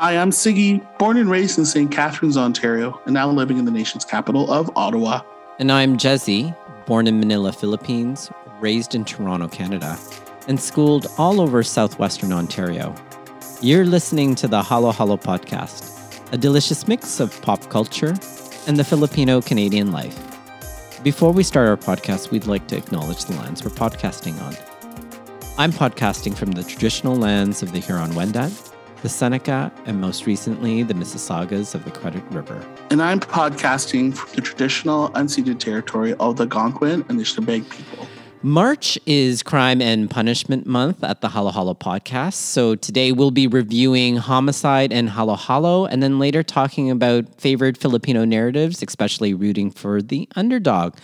Hi, I'm Sigi, born and raised in St. Catharines, Ontario, and now living in the nation's capital of Ottawa. And I'm Jezzie, born in Manila, Philippines, raised in Toronto, Canada, and schooled all over southwestern Ontario. You're listening to the Halo Halo podcast, a delicious mix of pop culture and the Filipino Canadian life. Before we start our podcast, we'd like to acknowledge the lands we're podcasting on. I'm podcasting from the traditional lands of the Huron Wendat, the Seneca, and most recently, the Mississaugas of the Credit River. And I'm podcasting from the traditional unceded territory of the Algonquin and the Anishinaabe people. March is Crime and Punishment Month at the Halo Halo podcast. So today we'll be reviewing Homicide and Halo Halo, and then later talking about favorite Filipino narratives, especially rooting for the underdog.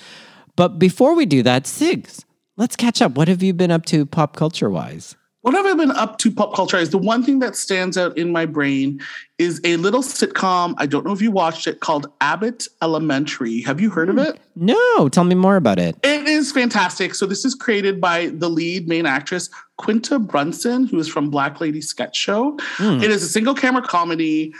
But before we do that, Sigs, let's catch up. What have you been up to pop culture wise? What have I been up to pop culture? Is the one thing that stands out in my brain is a little sitcom. I don't know if you watched it called Abbott Elementary. Have you heard of it? No, tell me more about it. It is fantastic. So this is created by the lead main actress Quinta Brunson, who is from Black Lady Sketch Show. Mm. It is a single camera comedy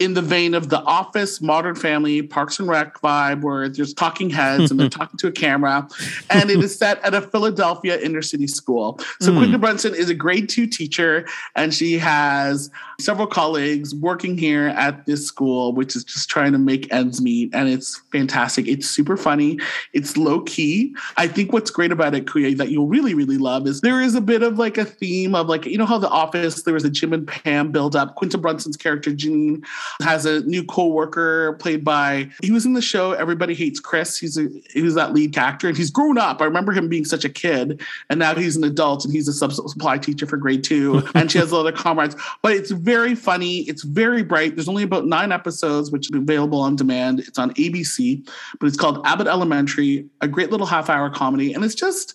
in the vein of The Office, Modern Family, Parks and Rec vibe, where there's talking heads and they're talking to a camera. And it is set at a Philadelphia inner city school. So mm. Quinta Brunson is a grade two teacher, and she has several colleagues working here at this school, which is just trying to make ends meet. And it's fantastic. It's super funny. It's low key. I think what's great about it, Kuya, that you'll really, really love is there is a bit of like a theme of like, you know how The Office, there was a Jim and Pam build up. Quinta Brunson's character, Janine, has a new co-worker played by he was in the show Everybody Hates Chris. He's a he was that lead actor and he's grown up. I remember him being such a kid and now he's an adult and he's a sub supply teacher for grade two and she has other comrades. But it's very funny. It's very bright. There's only about nine episodes, which is available on demand. It's on ABC, but it's called Abbott Elementary, a great little half hour comedy. And it's just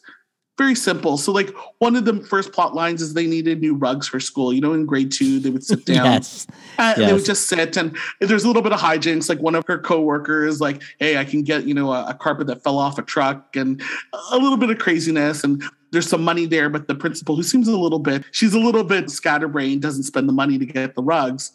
very simple. So, like, one of the first plot lines is they needed new rugs for school. You know, in grade two, they would sit down yes. and yes. they would just sit. And there's a little bit of hijinks. Like, one of her coworkers, like, hey, I can get, you know, a, a carpet that fell off a truck and a little bit of craziness. And there's some money there, but the principal, who seems a little bit, she's a little bit scatterbrained, doesn't spend the money to get the rugs.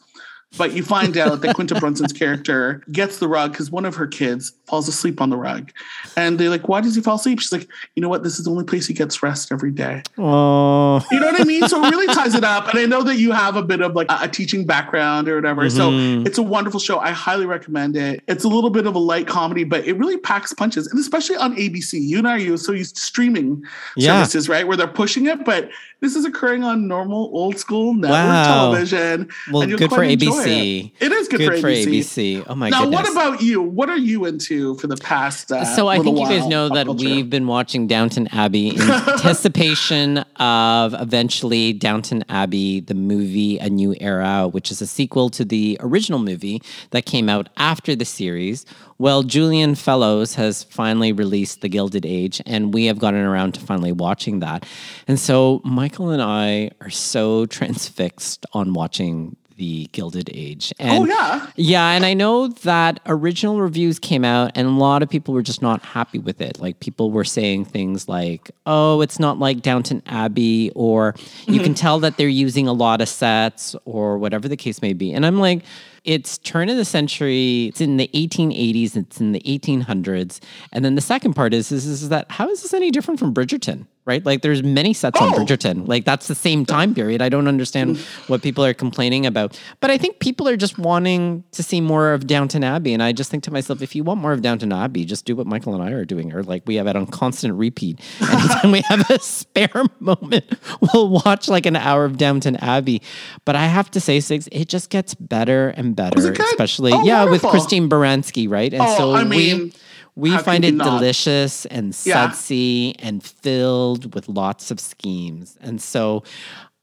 But you find out that Quinta Brunson's character gets the rug because one of her kids falls asleep on the rug. And they're like, why does he fall asleep? She's like, you know what? This is the only place he gets rest every day. Oh. You know what I mean? So it really ties it up. And I know that you have a bit of like a, a teaching background or whatever. Mm-hmm. So it's a wonderful show. I highly recommend it. It's a little bit of a light comedy, but it really packs punches. And especially on ABC. You and I are so used to streaming yeah. services, right? Where they're pushing it, but this is occurring on normal old school network wow. television. Well, good for ABC. It. it is good, good for, ABC. ABC. Oh my now, goodness. what about you? What are you into for the past? Uh, so I think you guys know that culture? we've been watching Downton Abbey in anticipation of eventually Downton Abbey, the movie A New Era, which is a sequel to the original movie that came out after the series well, Julian Fellowes has finally released The Gilded Age, and we have gotten around to finally watching that. And so Michael and I are so transfixed on watching the Gilded Age. And, oh yeah, yeah, and I know that original reviews came out, and a lot of people were just not happy with it. Like people were saying things like, "Oh, it's not like Downton Abbey," or "You mm-hmm. can tell that they're using a lot of sets," or whatever the case may be. And I'm like it's turn of the century. It's in the 1880s. It's in the 1800s. And then the second part is, is, is that how is this any different from Bridgerton? Right? Like there's many sets oh. on Bridgerton. Like that's the same time period. I don't understand what people are complaining about. But I think people are just wanting to see more of Downton Abbey. And I just think to myself, if you want more of Downton Abbey, just do what Michael and I are doing. Or like we have it on constant repeat. And anytime we have a spare moment, we'll watch like an hour of Downton Abbey. But I have to say, Sigs, it just gets better and better, especially oh, yeah wonderful. with Christine Baranski, right? And oh, so I mean, we we find it delicious and sudsy yeah. and filled with lots of schemes. And so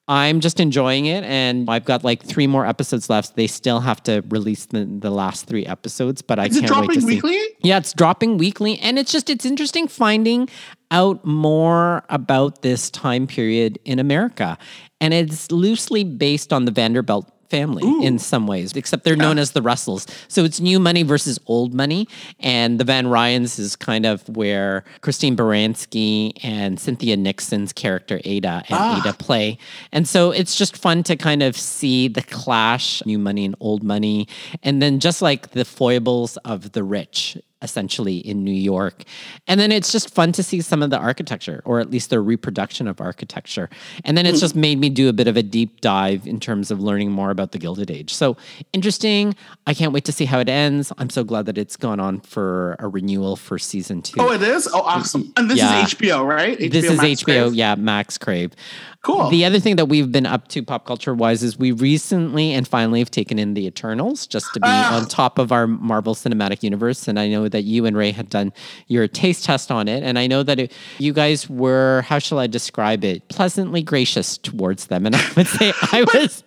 I'm just enjoying it, and I've got like three more episodes left. They still have to release the, the last three episodes, but I can't wait to weekly? see. Yeah, it's dropping weekly, and it's just it's interesting finding out more about this time period in America, and it's loosely based on the Vanderbilt family in some ways, except they're known as the Russells. So it's new money versus old money. And the Van Rhijns is kind of where Christine Baranski and Cynthia Nixon's character Ada and ah. Ada play. And so it's just fun to kind of see the clash, new money and old money. And then just like the foibles of the rich essentially in New York. And then it's just fun to see some of the architecture, or at least the reproduction of architecture. And then it's just made me do a bit of a deep dive in terms of learning more about the Gilded Age. So interesting. I can't wait to see how it ends. I'm so glad that it's gone on for a renewal for season two. Oh, it is? Oh, awesome. And this Yeah. is HBO, right? this is Max HBO, Crave? yeah, Max Crave. Cool. The other thing that we've been up to pop culture wise is we recently and finally have taken in the Eternals just to be Ah. on top of our Marvel Cinematic Universe. And I know that you and Ray had done your taste test on it. And I know that it, you guys were, how shall I describe it, pleasantly gracious towards them. And I would say I was.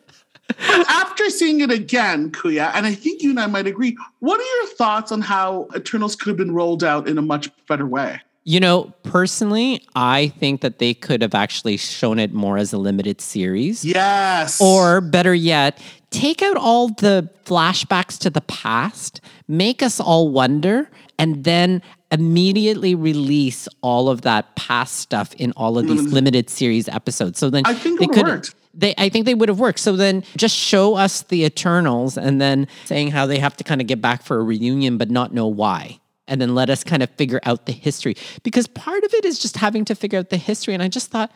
But after seeing it again, Kuya, and I think you and I might agree, what are your thoughts on how Eternals could have been rolled out in a much better way? You know, personally, I think that they could have actually shown it more as a limited series. Yes. Or better yet, take out all the flashbacks to the past, make us all wonder, and then immediately release all of that past stuff in all of these mm. limited series episodes. So then I think they it could worked. they I think they would have worked. So then just show us the Eternals and then saying how they have to kind of get back for a reunion but not know why. And then let us kind of figure out the history. Because part of it is just having to figure out the history. And I just thought,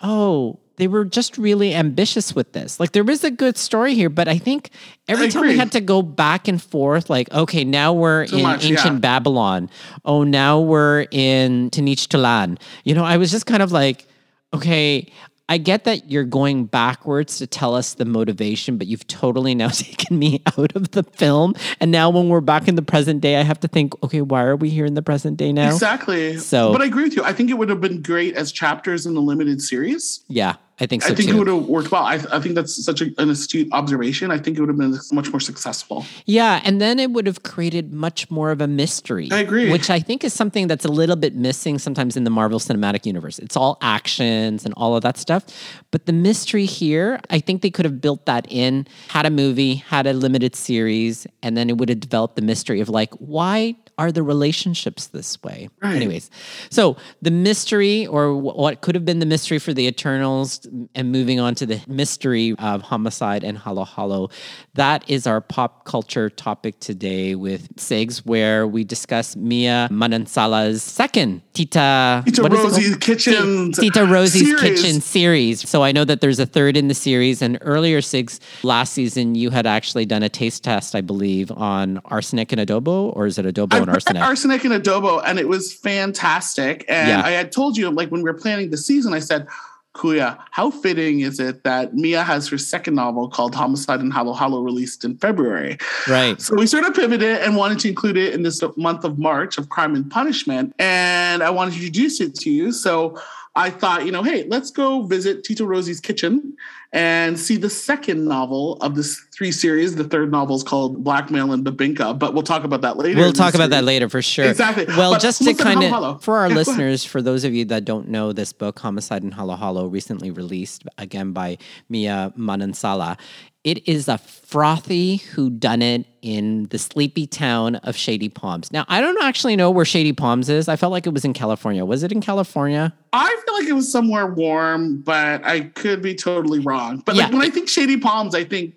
oh, they were just really ambitious with this. Like there is a good story here, but I think every I time we had to go back and forth, like, okay, now we're in much, ancient yeah. Babylon. Oh, now we're in Tenochtitlan. You know, I was just kind of like, okay, I get that you're going backwards to tell us the motivation, but you've totally now taken me out of the film. And now when we're back in the present day, I have to think, okay, why are we here in the present day now? Exactly. So- but I agree with you. I think it would have been great as chapters in the limited series. Yeah, I think so I think too. it would have worked well. I, I think that's such a, an astute observation. I think it would have been much more successful. Yeah, and then it would have created much more of a mystery. I agree. Which I think is something that's a little bit missing sometimes in the Marvel Cinematic Universe. It's all actions and all of that stuff. But the mystery here, I think they could have built that in, had a movie, had a limited series, and then it would have developed the mystery of like, why are the relationships this way? Right. Anyways, so the mystery, or what could have been the mystery for the Eternals, and moving on to the mystery of Homicide and Halo Halo, that is our pop culture topic today with Sigs, where we discuss Mia Manansala's second Tita, Tita Rosie's? Kitchen Ti- Tita Rosie's series. Kitchen series. So I know that there's a third in the series, and earlier Sigs last season you had actually done a taste test, I believe, on arsenic and adobo, or is it adobo I and arsenic? arsenic and adobo, and it was fantastic. And Yeah. I had told you, like when we were planning the season, I said, Kuya, how fitting is it that Mia has her second novel called Homicide and Halo Halo released in February? right. So we sort of pivoted and wanted to include it in this month of March of Crime and Punishment. And I wanted to introduce it to you. So I thought, you know, hey, let's go visit Tita Rosie's kitchen and see the second novel of this three series. The third novel is called Blackmail and Bibingka, but we'll talk about that later. We'll talk about that later for sure. Exactly. Well, But just to kind of, for our Yeah, listeners, for those of you that don't know this book, Homicide in Halo Halo, recently released again by Mia Manansala. It is a frothy whodunit in the sleepy town of Shady Palms. Now, I don't actually know where Shady Palms is. I felt like it was in California. Was it in California? I feel like it was somewhere warm, but I could be totally wrong. But like Yeah. when I think Shady Palms, I think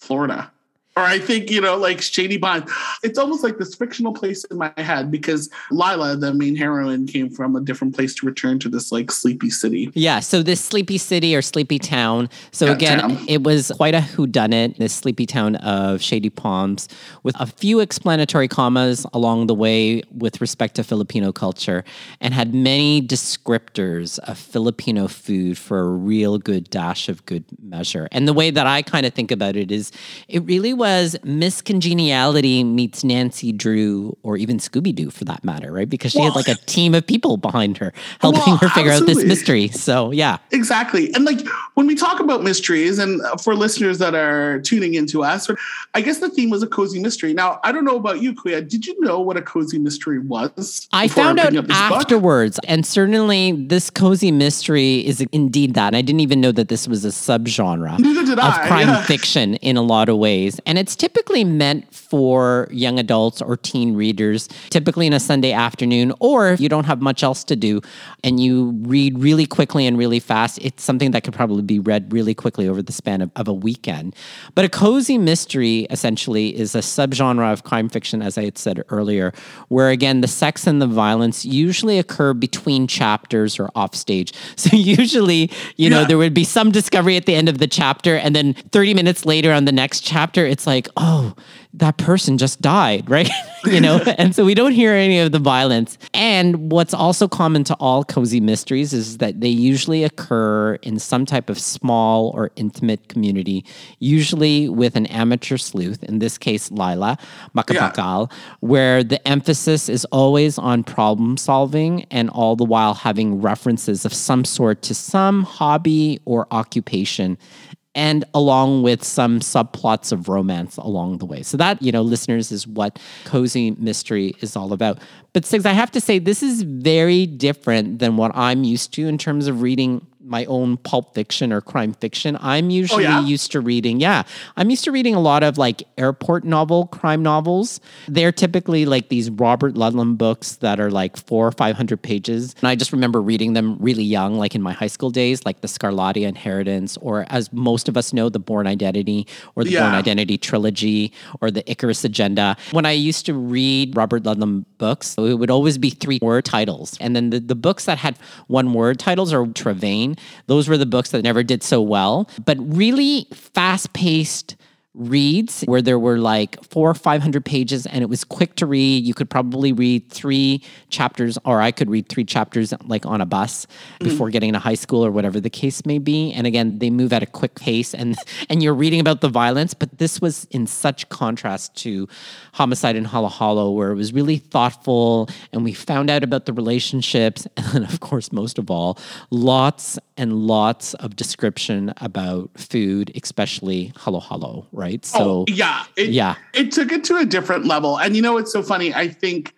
Florida. Or I think, you know, like Shady Bond. It's almost like this fictional place in my head because Lila, the main heroine, came from a different place to return to this like sleepy city. Yeah, so this sleepy city or sleepy town. So again, town. it was quite a whodunit, this sleepy town of Shady Palms, with a few explanatory commas along the way with respect to Filipino culture, and had many descriptors of Filipino food for a real good dash of good measure. And the way that I kind of think about it is, it really was Miss Congeniality meets Nancy Drew, or even Scooby Doo for that matter, right? Because she well, had like a team of people behind her helping well, her figure absolutely. out this mystery. So, yeah. Exactly. And like when we talk about mysteries, and for listeners that are tuning into us, I guess the theme was a cozy mystery. Now, I don't know about you, Kuya. Did you know what a cozy mystery was? I found out afterwards. Book? And certainly this cozy mystery is indeed that. And I didn't even know that this was a subgenre of I, crime yeah. fiction in a lot of ways. And it's typically meant for young adults or teen readers, typically in a Sunday afternoon, or if you don't have much else to do and you read really quickly and really fast, it's something that could probably be read really quickly over the span of, of a weekend. But a cozy mystery essentially is a subgenre of crime fiction, as I had said earlier, where again, the sex and the violence usually occur between chapters or offstage. So usually, you know, there would be some discovery at the end of the chapter, and then 30 minutes later on the next chapter, it's like, oh, that person just died, right? you know, and so we don't hear any of the violence. And what's also common to all cozy mysteries is that they usually occur in some type of small or intimate community, usually with an amateur sleuth, in this case, Lila Macapagal, yeah. where the emphasis is always on problem solving and all the while having references of some sort to some hobby or occupation and along with some subplots of romance along the way. So that, you know, listeners is what cozy mystery is all about. But Sigs, I have to say this is very different than what I'm used to in terms of reading my own pulp fiction or crime fiction. I'm oh, usually oh, yeah? used to reading, yeah, I'm used to reading a lot of like airport novel crime novels. They're typically like these Robert Ludlum books that are like four or 500 pages. And I just remember reading them really young, like in my high school days, like the Scarlatti Inheritance, or as most of us know, the Bourne Identity or the yeah. Bourne Identity trilogy or the Icarus Agenda. When I used to read Robert Ludlum books, it would always be three word titles. And then the, the books that had one word titles are Trevayne those were the books that never did so well. But really fast paced reads where there were like four or 500 pages and it was quick to read. You could probably read three chapters, or I could read three chapters like on a bus mm. before getting to high school or whatever the case may be. And again, they move at a quick pace and, and you're reading about the violence, but this was in such contrast to Homicide in Halo Halo, where it was really thoughtful and we found out about the relationships. And of course, most of all, lots and lots of description about food, especially Halo Halo, right? Right? So oh, yeah, it, yeah, it took it to a different level. And you know, it's so funny. I think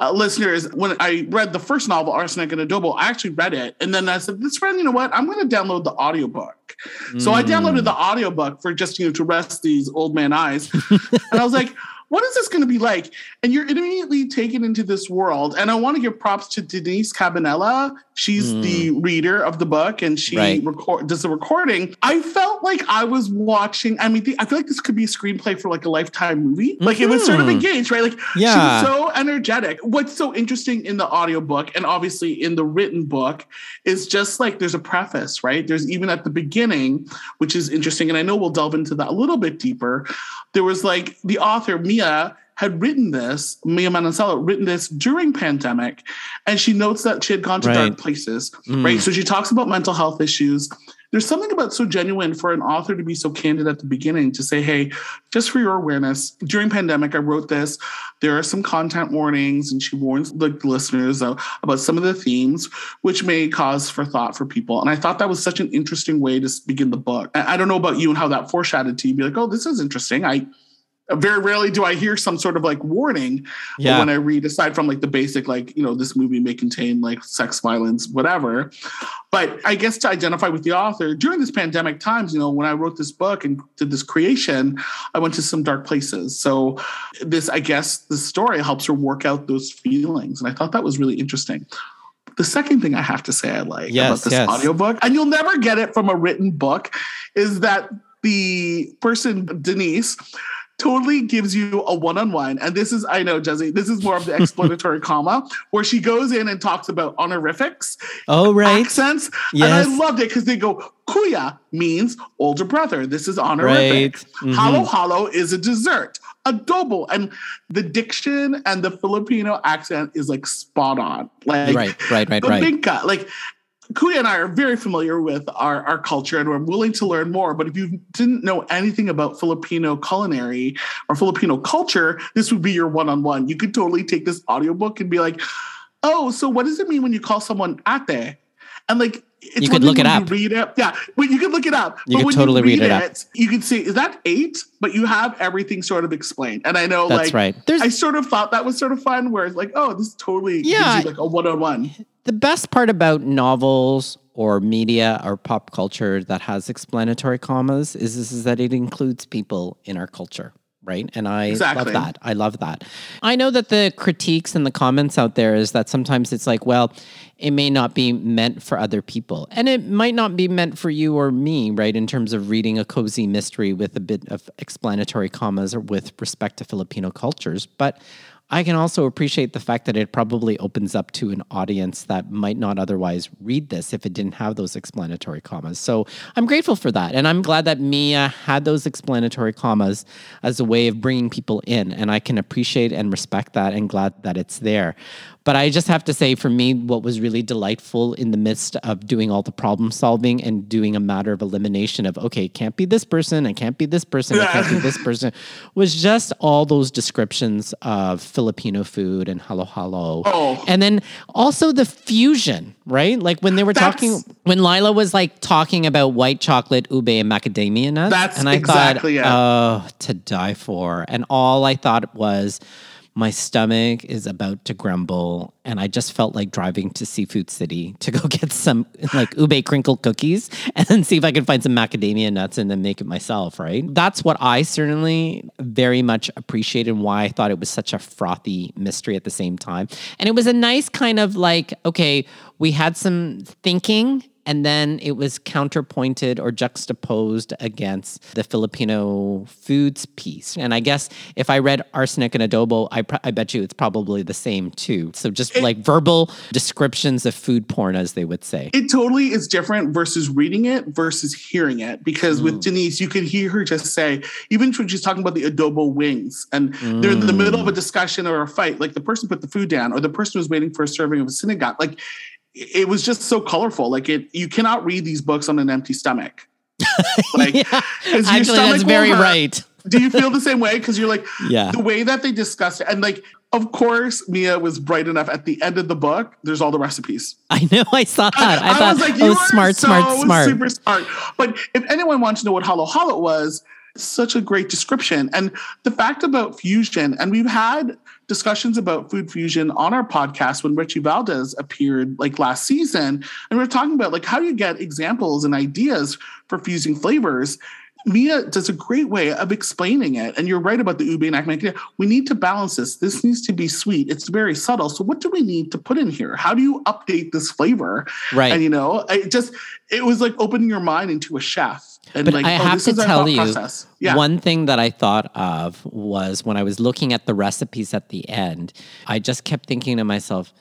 uh, listeners, when I read the first novel, Arsenic and Adobo, I actually read it. And then I said, this friend, you know what? I'm going to download the audiobook. Mm. So I downloaded the mm. audiobook for just, you know, to rest these old man eyes. and I was like, what is this going to be like? And you're immediately taken into this world. And I want to give props to Denise Cabanella. She's mm. the reader of the book and she right. record, does the recording. I felt like I was watching, I mean, I feel like this could be a screenplay for like a lifetime movie. Like mm-hmm. it was sort of mm-hmm. engaged, right? Like yeah. she was so energetic. What's so interesting in the audiobook and obviously in the written book is just like there's a preface, right? There's even at the beginning, which is interesting. And I know we'll delve into that a little bit deeper there was like the author Mia had written this, Mia Manansala written this during pandemic, and she notes that she had gone to right. dark places, mm. right? So she talks about mental health issues. There's something about so genuine for an author to be so candid at the beginning to say, hey, just for your awareness, during pandemic, I wrote this. There are some content warnings, and she warns the listeners about some of the themes, which may cause for thought for people. And I thought that was such an interesting way to begin the book. I don't know about you and how that foreshadowed to you. Be like, oh, this is interesting. I very rarely do I hear some sort of like warning yeah. when I read, aside from like the basic, like, you know, this movie may contain like sex violence, whatever. But I guess to identify with the author during this pandemic times, you know, when I wrote this book and did this creation, I went to some dark places. So this, I guess, the story helps her work out those feelings. And I thought that was really interesting. The second thing I have to say I like yes, about this yes. audiobook, and you'll never get it from a written book, is that the person, Denise, totally gives you a one-on-one. And this is, I know, Jezzie, this is more of the explanatory comma, where she goes in and talks about honorifics, oh right, accents, yes. and I loved it because they go, Kuya means older brother. This is honorific. Right. Mm-hmm. Halo halo is a dessert. Adobo and the diction and the Filipino accent is like spot on. Like right, right, right, right. Like Kuya and I are very familiar with our, our culture and we're willing to learn more. But if you didn't know anything about Filipino culinary or Filipino culture, this would be your one on one. You could totally take this audiobook and be like, oh, so what does it mean when you call someone ate? And like, it's You could look it up. Read it, yeah. But you could look it up. You but could totally you read read, it up. it, you could say, "Is that eight? But you have everything sort of explained. And I know, That's like, right. There's I sort of thought that was sort of fun. Where it's like, oh, this totally Yeah. gives you like a one on one. The best part about novels or media or pop culture that has explanatory commas is, is, is that it includes people in our culture. Right. And I Exactly. love that. I love that. I know that the critiques and the comments out there is that sometimes it's like, well, it may not be meant for other people. And it might not be meant for you or me, right? In terms of reading a cozy mystery with a bit of explanatory commas or with respect to Filipino cultures. But I can also appreciate the fact that it probably opens up to an audience that might not otherwise read this if it didn't have those explanatory commas. So I'm grateful for that. And I'm glad that Mia had those explanatory commas as a way of bringing people in. And I can appreciate and respect that and glad that it's there. But I just have to say, for me, what was really delightful in the midst of doing all the problem solving and doing a matter of elimination of, okay, it can't be this person, it can't be this person, it can't be this person, was just all those descriptions of Filipino food and halo halo. Oh. And then also the fusion, right? Like when they were That's- talking, when Lila was like talking about white chocolate, ube, and macadamia nuts. That's and I exactly it. thought, oh, to die for. And all I thought was, my stomach is about to grumble and i just felt like driving to seafood city to go get some like ube crinkle cookies and then see if i could find some macadamia nuts and then make it myself right? That's what i certainly very much appreciated and why i thought it was such a frothy mystery at the same time. And it was a nice kind of like okay we had some thinking and then it was counterpointed or juxtaposed against the Filipino foods piece. And I guess if I read arsenic and adobo, I, pr- I bet you it's probably the same too. So just like verbal descriptions of food porn, as they would say. It totally is different versus reading it versus hearing it. Because Mm. with Denise, you could hear her just say, even when she's talking about the adobo wings, and they're in the middle Mm. of a discussion or a fight, like the person put the food down, or the person was waiting for a serving of a sinigang. Like it was just so colorful. Like it, you cannot read these books on an empty stomach. Like, yeah, actually, stomach that's very hurt. right. Do you feel the same way? Because you're like, Yeah. the way that they discussed it, and like, of course, Mia was bright enough. At the end of the book, there's all the recipes. I know. I saw that. I, thought, was like, oh, you are smart, so smart, smart. super smart. But if anyone wants to know what Halo Halo was, such a great description. And the fact about fusion, and we've had discussions about food fusion on our podcast when Richie Valdez appeared like last season. And we were talking about like how do you get examples and ideas for fusing flavors. Mia does a great way of explaining it. And you're right about the ube and acme. We need to balance this. This needs to be sweet. It's very subtle. So what do we need to put in here? How do you update this flavor? Right. And you know, it just it was like opening your mind into a chef. And But like, I oh, have to tell you. Yeah. one thing that I thought of was when I was looking at the recipes at the end, I just kept thinking to myself,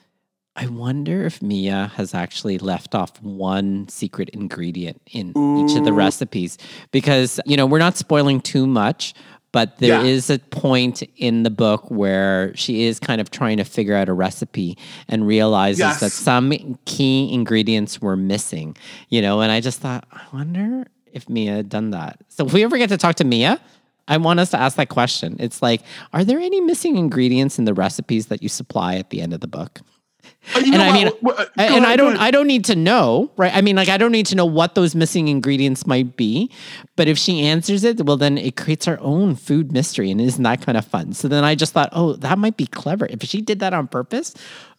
I wonder if Mia has actually left off one secret ingredient in each of the recipes. Because, you know, we're not spoiling too much, but there is Yeah. a point in the book where she is kind of trying to figure out a recipe and realizes Yes. that some key ingredients were missing, you know, and I just thought, I wonder if Mia had done that. So if we ever get to talk to Mia, I want us to ask that question. It's like, are there any missing ingredients in the recipes that you supply at the end of the book? Uh, and I mean, wh- and ahead, I don't. I don't need to know, right? I mean, like, I don't need to know what those missing ingredients might be. But if she answers it, well, then it creates our own food mystery, and isn't that kind of fun? So then I just thought, oh, that might be clever. If she did that on purpose,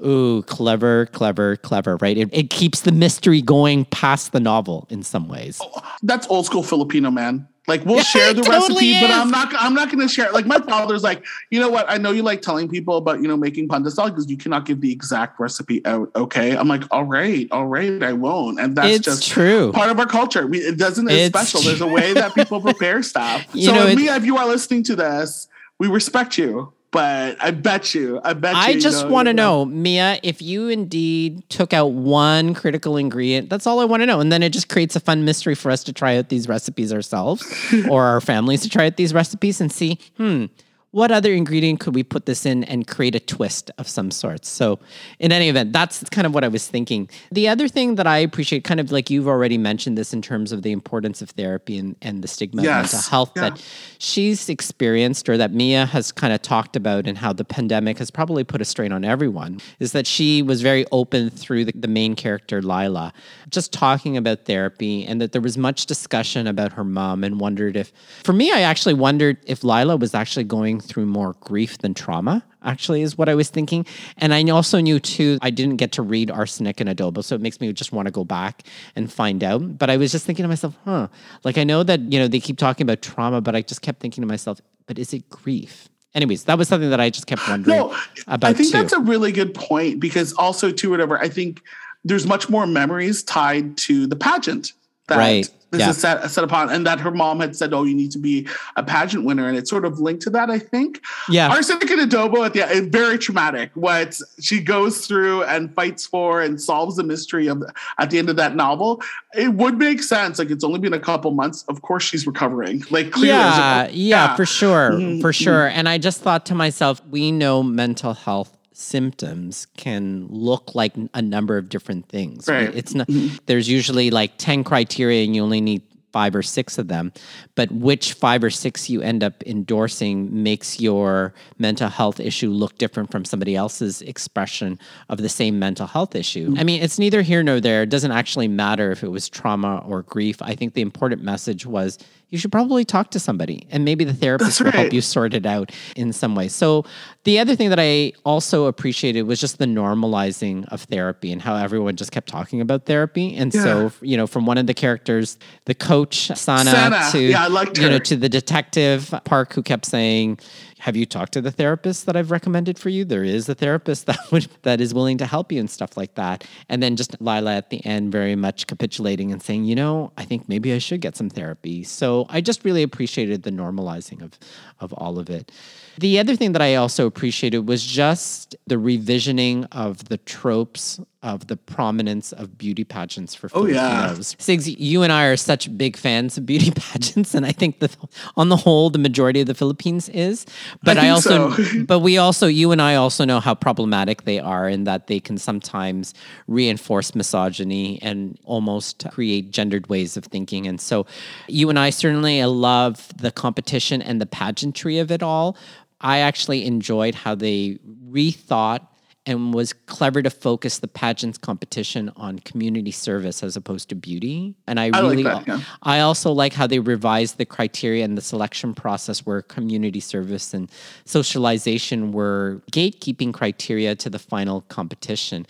ooh, clever, clever, clever, right? It, it keeps the mystery going past the novel in some ways. That's old school Filipino man. Like we'll share the totally recipe, but. I'm not. I'm not going to share. Like my father's like, you know what? I know you like telling people about you know making pandesal because you cannot give the exact recipe out. Okay, I'm like, all right, all right, I won't. And that's it's just true. part of our culture. We, it doesn't. It's, It's special. There's a way that people prepare stuff. So know, it- Mia, if you are listening to this, we respect you. But I bet you, I bet you. I just want to know, Mia, if you indeed took out one critical ingredient, that's all I want to know. And then it just creates a fun mystery for us to try out these recipes ourselves or our families to try out these recipes and see, hmm, what other ingredient could we put this in and create a twist of some sorts? So, in any event, that's kind of what I was thinking. The other thing that I appreciate, kind of like you've already mentioned this in terms of the importance of therapy and, and the stigma Yes. of mental health Yeah. that she's experienced or that Mia has kind of talked about and how the pandemic has probably put a strain on everyone is that she was very open through the, the main character, Lila, just talking about therapy and that there was much discussion about her mom and wondered if, for me, I actually wondered if Lila was actually going through more grief than trauma. Actually, is what I was thinking, and I also knew too. I didn't get to read Arsenic and Adobo, so it makes me just want to go back and find out. But I was just thinking to myself, huh? Like I know that you know they keep talking about trauma, but I just kept thinking to myself, but is it grief? Anyways, that was something that I just kept wondering No, about I think too. that's a really good point because also too whatever I think there's much more memories tied to the pageant that Right, this yeah. is set, set upon and that her mom had said, Oh, you need to be a pageant winner. And it's sort of linked to that, I think. Yeah. Arsenic and Adobo at the end, very traumatic. What she goes through and fights for and solves the mystery of at the end of that novel. It would make sense. Like it's only been a couple months. Of course she's recovering. Like clearly yeah, yeah, for sure, Mhm, for sure. And I just thought to myself, we know mental health symptoms can look like a number of different things. Right. It's not. Mm-hmm. There's usually like ten criteria, and you only need five or six of them. But which five or six you end up endorsing makes your mental health issue look different from somebody else's expression of the same mental health issue. Mm-hmm. I mean, it's neither here nor there. It doesn't actually matter if it was trauma or grief. I think the important message was you should probably talk to somebody and maybe the therapist That's will help you sort it out in some way. So the other thing that I also appreciated was just the normalizing of therapy and how everyone just kept talking about therapy. And so, you know, from one of the characters, the coach Sana, Sana. to Yeah, I liked you know to the detective Park who kept saying, "Have you talked to the therapist that I've recommended for you? There is a therapist that would that is willing to help you and stuff like that." And then just Lila at the end, very much capitulating and saying, "You know, I think maybe I should get some therapy." So I just really appreciated the normalizing of of all of it. The other thing that I also appreciated was just the revisioning of the tropes of the prominence of beauty pageants for Oh, yeah. Filipinos. Sigs, you and I are such big fans of beauty pageants, and I think that on the whole, the majority of the Philippines is. But I, think also, so. but we also, you and I also know how problematic they are, in that they can sometimes reinforce misogyny and almost create gendered ways of thinking. And so, you and I certainly love the competition and the pageantry of it all. I actually enjoyed how they rethought and was clever to focus the pageants competition on community service as opposed to beauty. And I I like really, that, yeah. I also like how they revised the criteria and the selection process where community service and socialization were gatekeeping criteria to the final competition.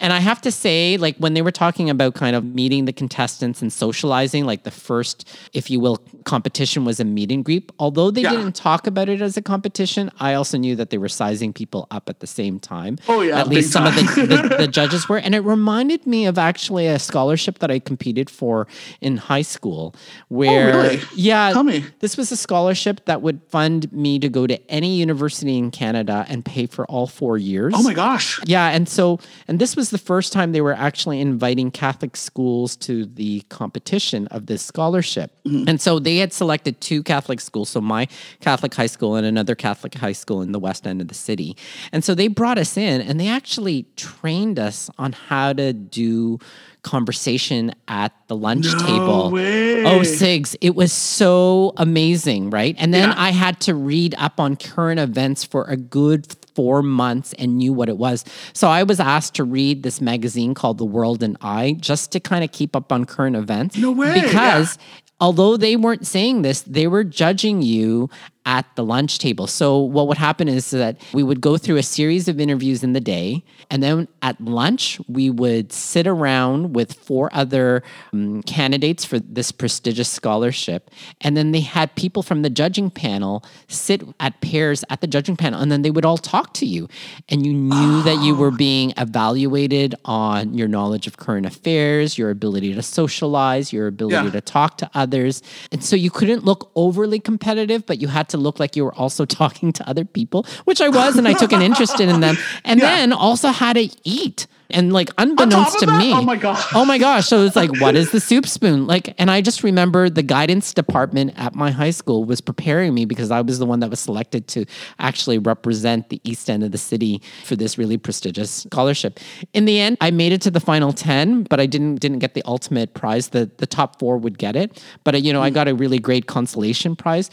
And I have to say, like when they were talking about kind of meeting the contestants and socializing, like the first, if you will, competition was a meet and greet. Although they Yeah. didn't talk about it as a competition, I also knew that they were sizing people up at the same time. Oh, yeah, At least some of the, the, the judges were. And it reminded me of actually a scholarship that I competed for in high school oh, where, Oh, really? yeah, Tell me. this was a scholarship that would fund me to go to any university in Canada and pay for all four years. Oh my gosh. Yeah, and so and this was the first time they were actually inviting Catholic schools to the competition of this scholarship. Mm-hmm. And so they had selected two Catholic schools, so my Catholic high school and another Catholic high school in the west end of the city. And so they brought us in and they actually trained us on how to do conversation at the lunch No table. way. Oh, Sigs, it was so amazing, right? And then Yeah. I had to read up on current events for a good four months and knew what it was. So I was asked to read this magazine called The World and I just to kind of keep up on current events. No way, Because although they weren't saying this, they were judging you at the lunch table. So what would happen is that we would go through a series of interviews in the day, and then at lunch we would sit around with four other um, candidates for this prestigious scholarship, and then they had people from the judging panel sit at pairs at the judging panel, and then they would all talk to you, and you knew that you were being evaluated on your knowledge of current affairs, your ability to socialize, your ability Yeah. to talk to others, and so you couldn't look overly competitive, but you had to look like you were also talking to other people, which I was, and I took an interest in them, and Yeah. then also had to eat. And like unbeknownst to that? me, Oh my gosh. oh my gosh! So it's like, what is the soup spoon? Like, and I just remember the guidance department at my high school was preparing me because I was the one that was selected to actually represent the east end of the city for this really prestigious scholarship. In the end, I made it to the final ten, but I didn't didn't get the ultimate prize. The the top four would get it, but uh, you know, I got a really great consolation prize.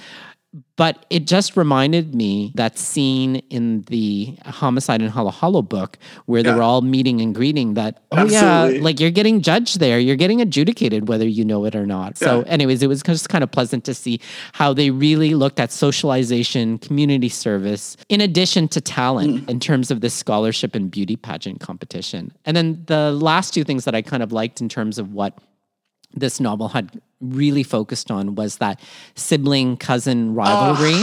But it just reminded me that scene in the Homicide in Halo Halo book where they Yeah. were all meeting and greeting that, oh Absolutely. yeah, like you're getting judged there. You're getting adjudicated whether you know it or not. So, anyways, it was just kind of pleasant to see how they really looked at socialization, community service, in addition to talent Mm. in terms of this scholarship and beauty pageant competition. And then the last two things that I kind of liked in terms of what this novel had really focused on was that sibling cousin rivalry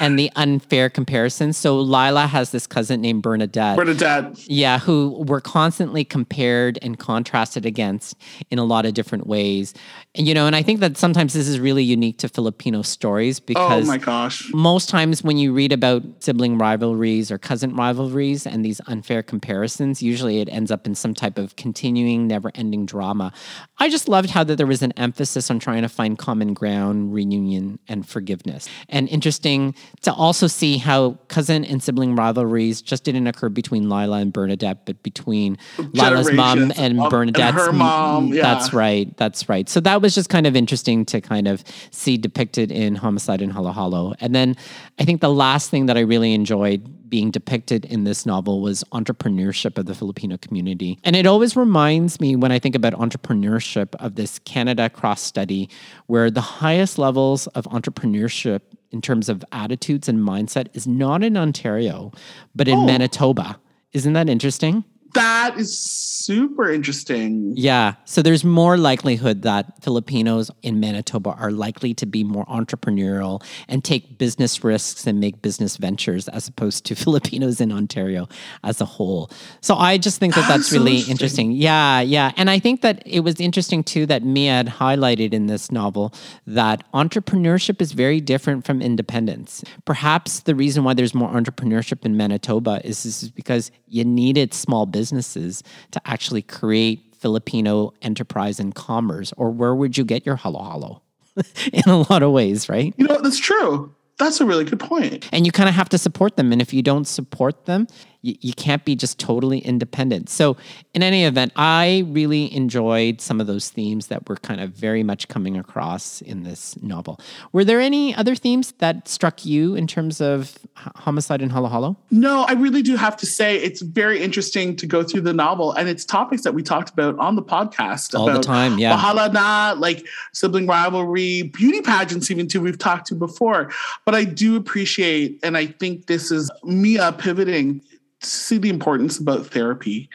and the unfair comparison. So Lila has this cousin named Bernadette. Bernadette. Yeah, who were constantly compared and contrasted against in a lot of different ways. And you know, and I think that sometimes this is really unique to Filipino stories Oh because my gosh. most times when you read about sibling rivalries or cousin rivalries and these unfair comparisons, usually it ends up in some type of continuing, never ending drama. I just loved how that there was an emphasis on trying to find common ground, reunion, and forgiveness. And interesting to also see how cousin and sibling rivalries just didn't occur between Lila and Bernadette, but between Lila's mom and and Bernadette's her mom, yeah. That's right. That's right. So that was just kind of interesting to kind of see depicted in Homicide in Halo Halo. And then I think the last thing that I really enjoyed being depicted in this novel was entrepreneurship of the Filipino community. And it always reminds me when I think about entrepreneurship of this Canada cross study where the highest levels of entrepreneurship in terms of attitudes and mindset is not in Ontario, but in oh. Manitoba. Isn't that interesting? That is super interesting. Yeah. So there's more likelihood that Filipinos in Manitoba are likely to be more entrepreneurial and take business risks and make business ventures as opposed to Filipinos in Ontario as a whole. So I just think that that's so really interesting. interesting. Yeah. Yeah. And I think that it was interesting too that Mia had highlighted in this novel that entrepreneurship is very different from independence. Perhaps the reason why there's more entrepreneurship in Manitoba is, is because you needed small businesses to actually create Filipino enterprise and commerce, or where would you get your halo halo? in a lot of ways, right? You know, that's true. That's a really good point. And you kind of have to support them. And if you don't support them, you, you can't be just totally independent. So, in any event, I really enjoyed some of those themes that were kind of very much coming across in this novel. Were there any other themes that struck you in terms of homicide in Halo Hollow? No, I really do have to say it's very interesting to go through the novel and it's topics that we talked about on the podcast All the time, yeah. Bahala na, like sibling rivalry, beauty pageants, even too, we've talked to before. But I do appreciate, and I think this is Mia pivoting see the importance about therapy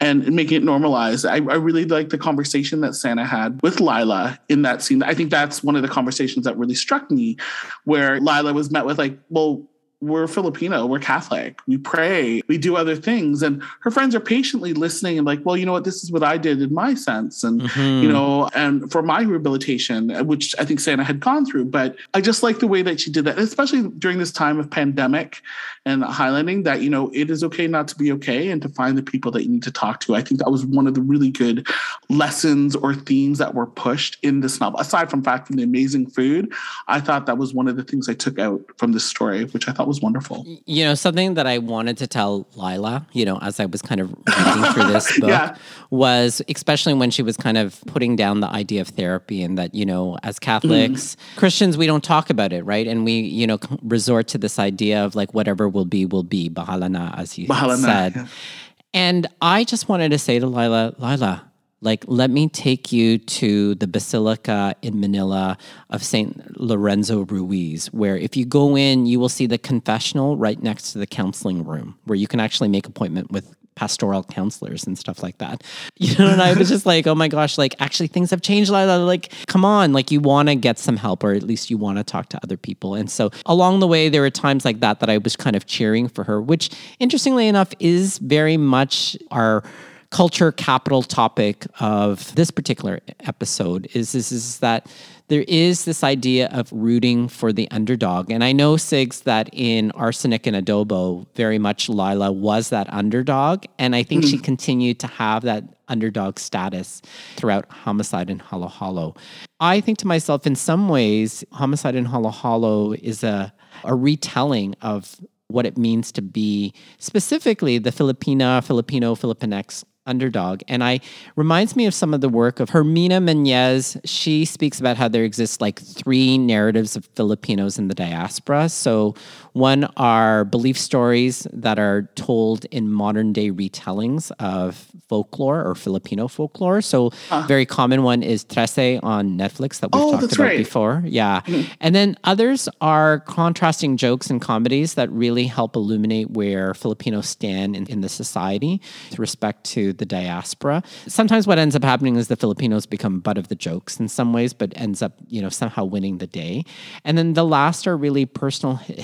and making it normalized. I, I really like the conversation that Sana had with Lila in that scene. I think that's one of the conversations that really struck me, where Lila was met with like, well, we're Filipino, we're Catholic, we pray, we do other things. And her friends are patiently listening and like, well, you know what, this is what I did in my sense. And, mm-hmm. you know, and for my rehabilitation, which I think Sana had gone through. But I just like the way that she did that, especially during this time of pandemic and highlighting that, you know, it is okay not to be okay and to find the people that you need to talk to. I think that was one of the really good lessons or themes that were pushed in this novel. Aside from fact from the amazing food, I thought that was one of the things I took out from this story, which I thought was wonderful. You know, something that I wanted to tell Lila, you know, as I was kind of reading through this book Yeah. was especially when she was kind of putting down the idea of therapy and that, you know, as Catholics, mm-hmm. Christians, we don't talk about it, right? And we, you know, resort to this idea of like whatever will be, will be, bahala na, as na, said. yeah. And I just wanted to say to Lila, Lila, like, let me take you to the Basilica in Manila of St. Lorenzo Ruiz, where if you go in, you will see the confessional right next to the counseling room, where you can actually make appointment with pastoral counselors and stuff like that. You know, and I was just like, oh my gosh, like actually things have changed. Like, come on, like you want to get some help, or at least you want to talk to other people. And so along the way, there were times like that that I was kind of cheering for her, which interestingly enough is very much our culture capital topic of this particular episode is, this is that there is this idea of rooting for the underdog. And I know, Sigs, that in Arsenic and Adobo, very much Lila was that underdog. And I think she mm. continued to have that underdog status throughout Homicide and Halo Halo. I think to myself, in some ways, Homicide and Halo Halo is a, a retelling of what it means to be specifically the Filipina, Filipino, Filipinx underdog. And I reminds me of some of the work of Herminia Menez. She speaks about how there exists like three narratives of Filipinos in the diaspora. So one are belief stories that are told in modern day retellings of folklore or Filipino folklore. So a very common one is Trese on Netflix that we've Oh, talked about right. before. Yeah. Mm-hmm. And then others are contrasting jokes and comedies that really help illuminate where Filipinos stand in, in the society with respect to the diaspora. Sometimes what ends up happening is the Filipinos become butt of the jokes in some ways, but ends up, you know, somehow winning the day. And then the last are really personal hi-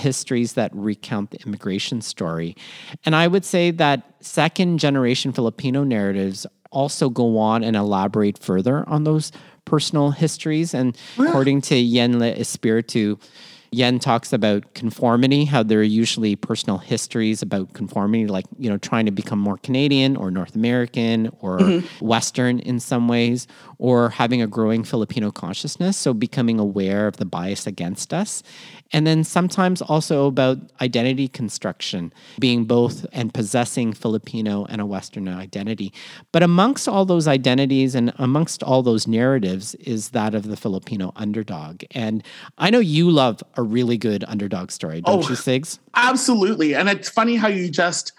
histories that recount the immigration story. And I would say that second generation Filipino narratives also go on and elaborate further on those personal histories. And according to Yen Le Espiritu, Yen talks about conformity, how there are usually personal histories about conformity, like, you know, trying to become more Canadian or North American or mm-hmm. Western in some ways, or having a growing Filipino consciousness. So becoming aware of the bias against us. And then sometimes also about identity construction, being both and possessing Filipino and a Western identity. But amongst all those identities and amongst all those narratives is that of the Filipino underdog. And I know you love a really good underdog story, don't Oh. you, Sigs? Absolutely. And it's funny how you just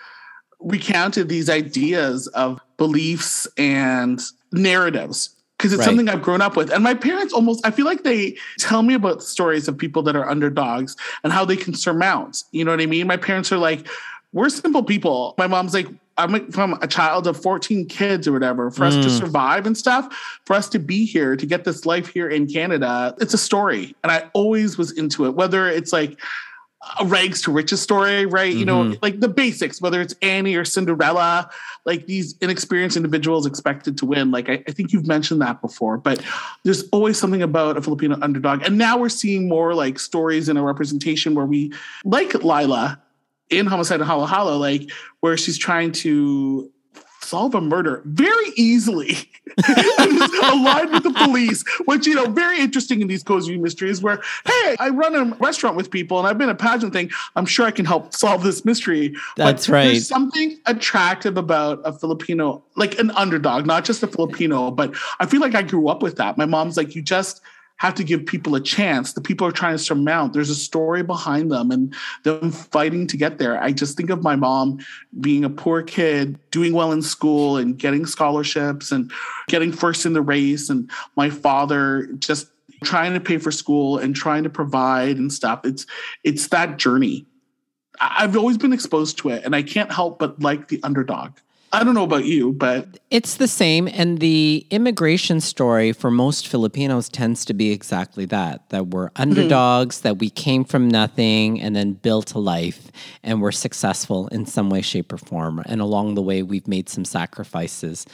recounted these ideas of beliefs and narratives because it's Right. something I've grown up with. And my parents almost, I feel like they tell me about stories of people that are underdogs and how they can surmount. You know what I mean? My parents are like, we're simple people. My mom's like, I'm from a child of 14 kids or whatever. For us to mm. survive and stuff, for us to be here, to get this life here in Canada, it's a story. And I always was into it, whether it's like, a rags to riches story, right? You know, mm-hmm. like the basics, whether it's Annie or Cinderella, like these inexperienced individuals expected to win. Like I, I think you've mentioned that before, but there's always something about a Filipino underdog. And now we're seeing more like stories in a representation where we like Lila in Homicide in Halo Halo, like where she's trying to solve a murder very easily aligned with the police which you know very interesting in these cozy mysteries where hey i run a restaurant with people and i've been a pageant thing. I'm sure i can help solve this mystery. That's but right. there's something attractive about a filipino like an underdog not just a filipino but i feel like i grew up with that. My mom's like you just have to give people a chance. The people are trying to surmount. There's a story behind them and them fighting to get there. I just think of my mom being a poor kid, doing well in school and getting scholarships and getting first in the race, and my father just trying to pay for school and trying to provide and stuff. It's it's that journey. I've always been exposed to it, and I can't help but like the underdog. I don't know about you, but It's the same. And the immigration story for most Filipinos tends to be exactly that that we're mm-hmm. underdogs, that we came from nothing and then built a life and we're successful in some way, shape, or form. And along the way, we've made some sacrifices.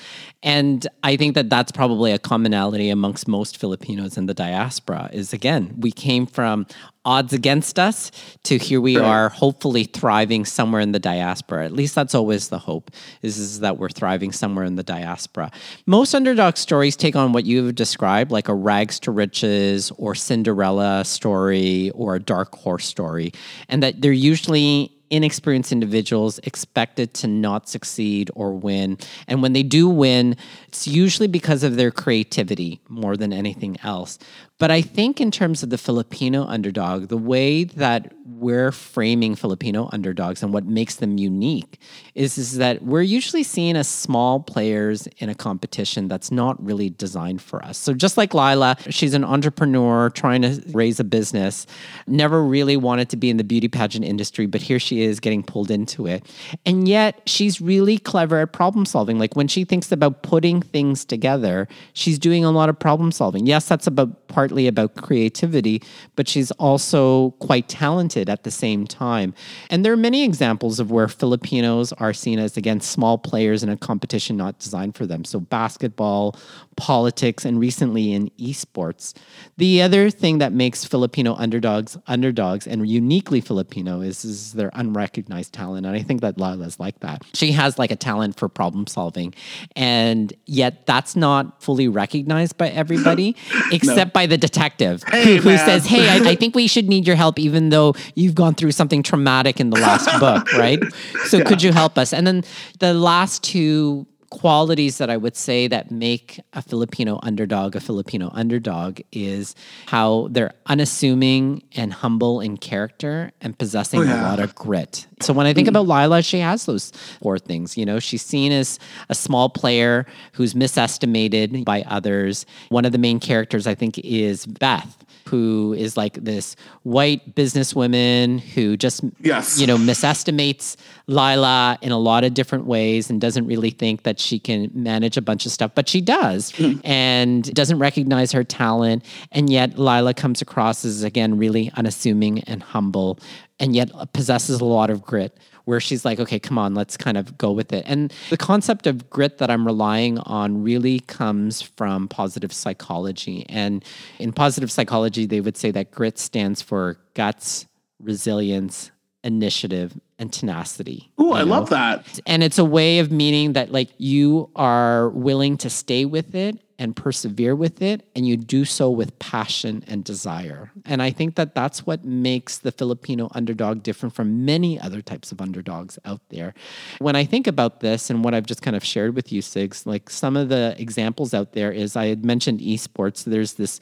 And I think that that's probably a commonality amongst most Filipinos in the diaspora is again, we came from odds against us to here we Right. are hopefully thriving somewhere in the diaspora at least that's always the hope is, is that we're thriving somewhere in the diaspora most underdog stories take on what you've described like a rags to riches or cinderella story or a dark horse story and that they're usually inexperienced individuals expected to not succeed or win. And when they do win, it's usually because of their creativity more than anything else. But I think, in terms of the Filipino underdog, the way that we're framing Filipino underdogs and what makes them unique is, is that we're usually seen as small players in a competition that's not really designed for us. So, just like Lila, she's an entrepreneur trying to raise a business, never really wanted to be in the beauty pageant industry, but here she is getting pulled into it. And yet, she's really clever at problem solving. Like when she thinks about putting things together, she's doing a lot of problem solving. Yes, that's about part partly about creativity, but she's also quite talented at the same time. And there are many examples of where Filipinos are seen as, again, small players in a competition not designed for them. So, basketball, politics, and recently in esports. The other thing that makes Filipino underdogs underdogs and uniquely Filipino is, is their unrecognized talent. And I think that Laila's like that. She has like a talent for problem solving. And yet that's not fully recognized by everybody, except no. by the detective hey, who, who says, Hey, I, I think we should need your help, even though you've gone through something traumatic in the last book, right? So yeah. could you help us? And then the last two qualities that I would say that make a Filipino underdog a Filipino underdog is how they're unassuming and humble in character and possessing oh, yeah. a lot of grit. So when I think mm. about Lila, she has those four things. You know, she's seen as a small player who's misestimated by others. One of the main characters, I think, is Beth who is like this white businesswoman who just yes. you know misestimates Lila in a lot of different ways and doesn't really think that she can manage a bunch of stuff, but she does and doesn't recognize her talent. And yet Lila comes across as again really unassuming and humble and yet possesses a lot of grit where she's like, okay, come on, let's kind of go with it. And the concept of grit that I'm relying on really comes from positive psychology. And in positive psychology, they would say that grit stands for guts, resilience, initiative, and tenacity. Oh, I love that. And it's a way of meaning that like you are willing to stay with it and persevere with it and you do so with passion and desire. And I think that that's what makes the Filipino underdog different from many other types of underdogs out there. When I think about this and what I've just kind of shared with you Sigs, like some of the examples out there is I had mentioned esports. There's this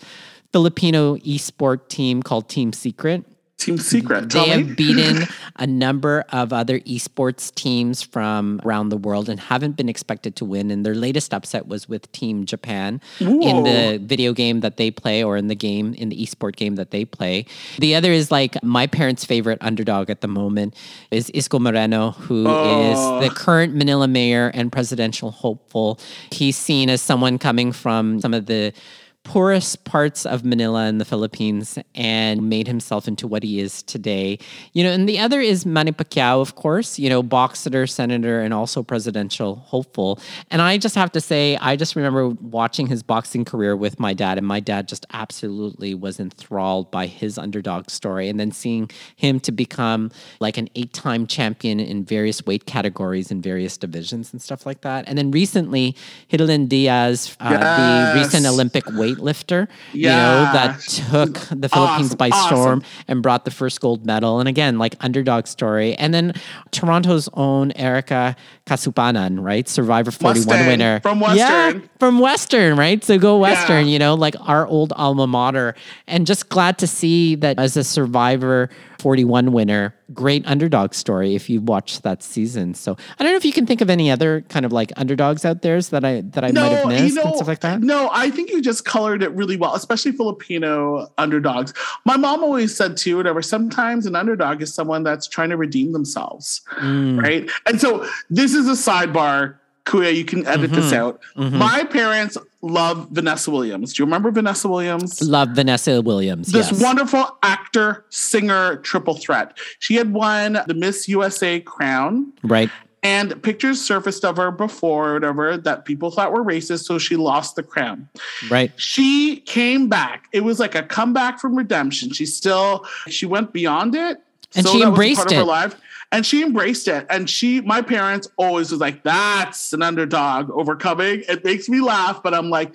Filipino esport team called Team Secret Team Secret. They have beaten a number of other esports teams from around the world and haven't been expected to win. And their latest upset was with Team Japan Whoa. in the video game that they play or in the game, in the esport game that they play. The other is like my parents' favorite underdog at the moment is Isko Moreno, who oh. is the current Manila mayor and presidential hopeful. He's seen as someone coming from some of the poorest parts of Manila in the Philippines and made himself into what he is today. You know, and the other is Manny Pacquiao, of course, you know, boxer, senator, and also presidential hopeful. And I just have to say, I just remember watching his boxing career with my dad, and my dad just absolutely was enthralled by his underdog story. And then seeing him to become like an eight time champion in various weight categories in various divisions and stuff like that. And then recently, Hidilyn Diaz, uh, yes. the recent Olympic weight weightlifter, yeah. you know, that took the Philippines awesome. by storm awesome. and brought the first gold medal. And again, like underdog story. And then Toronto's own Erika Casupanan, right? Survivor 41 Mustang, winner. From Western. Yeah, from Western, right? So go Western, yeah. you know, like our old alma mater. And just glad to see that as a Survivor 41 winner. Great underdog story if you watched that season. So I don't know if you can think of any other kind of like underdogs out there that I that I no, might have missed you know, and stuff like that. No, I think you just colored it really well, especially Filipino underdogs. My mom always said too, whatever, sometimes an underdog is someone that's trying to redeem themselves. Mm. Right. And so this is a sidebar Kuya, you can edit mm-hmm. this out. Mm-hmm. My parents love Vanessa Williams. Do you remember Vanessa Williams? Love Vanessa Williams. This yes. wonderful actor, singer, triple threat. She had won the Miss USA crown. Right. And pictures surfaced of her before, whatever, that people thought were racist, so she lost the crown. Right. She came back. It was like a comeback from redemption. She still she went beyond it. And so she embraced it. And she embraced it. And she, my parents always was like, that's an underdog overcoming. It makes me laugh, but I'm like,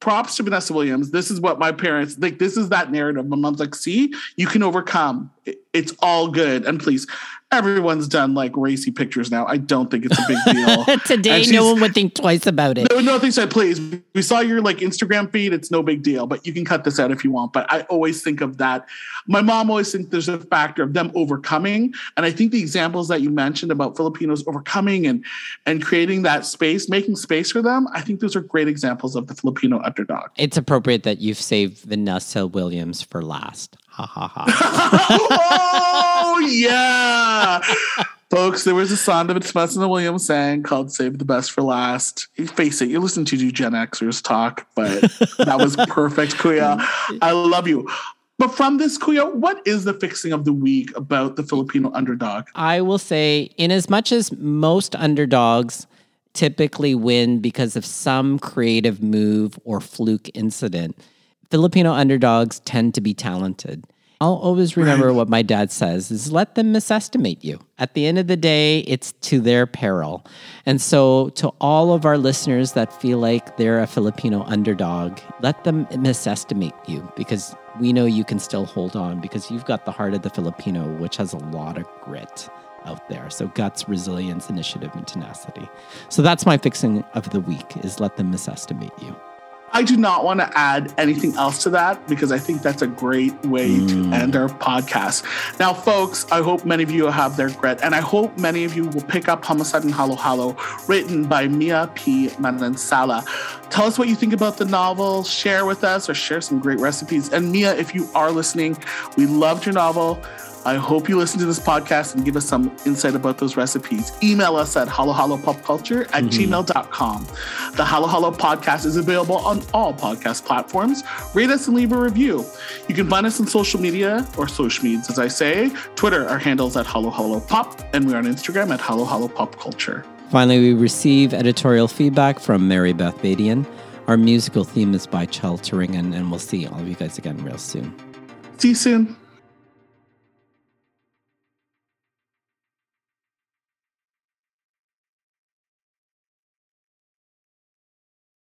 props to Vanessa Williams. This is what my parents like. This is that narrative. My mom's like, see, you can overcome. It's all good. And please, everyone's done like racy pictures now. I don't think it's a big deal. Today, no one would think twice about it. No, no, they said, please. We saw your like Instagram feed. It's no big deal, but you can cut this out if you want. But I always think of that. My mom always thinks there's a factor of them overcoming. And I think the examples that you mentioned about Filipinos overcoming and and creating that space, making space for them, I think those are great examples of the Filipino underdog. It's appropriate that you've saved Vanessa Williams for last. Ha ha ha. oh yeah. Folks, there was a song that Vanessa Williams sang called Save the Best for Last. Face it, you're listening to Gen Xers talk, but that was perfect, Kuya. I love you. But from this, Kuya, what is the fixing of the week about the Filipino underdog? I will say, in as much as most underdogs typically win because of some creative move or fluke incident, Filipino underdogs tend to be talented. I'll always remember right. what my dad says is let them misestimate you. At the end of the day, it's to their peril. And so to all of our listeners that feel like they're a Filipino underdog, let them misestimate you because we know you can still hold on because you've got the heart of the Filipino, which has a lot of grit out there. So guts, resilience, initiative, and tenacity. So that's my fixing of the week is let them misestimate you. I do not want to add anything else to that because I think that's a great way mm. to end our podcast. Now, folks, I hope many of you have their grit, and I hope many of you will pick up Homicide and Halo Halo, written by Mia P. Manansala. Tell us what you think about the novel, share with us, or share some great recipes. And Mia, if you are listening, we loved your novel. I hope you listen to this podcast and give us some insight about those recipes. Email us at halohalopopculture at mm-hmm. gmail.com. The Halo Halo podcast is available on all podcast platforms. Rate us and leave a review. You can find us on social media or social medias, as I say. Twitter, our handles at Halo Pop, and we're on Instagram at Halo Pop Culture. Finally, we receive editorial feedback from Mary Beth Badian. Our musical theme is by Chel Turingen, and we'll see all of you guys again real soon. See you soon.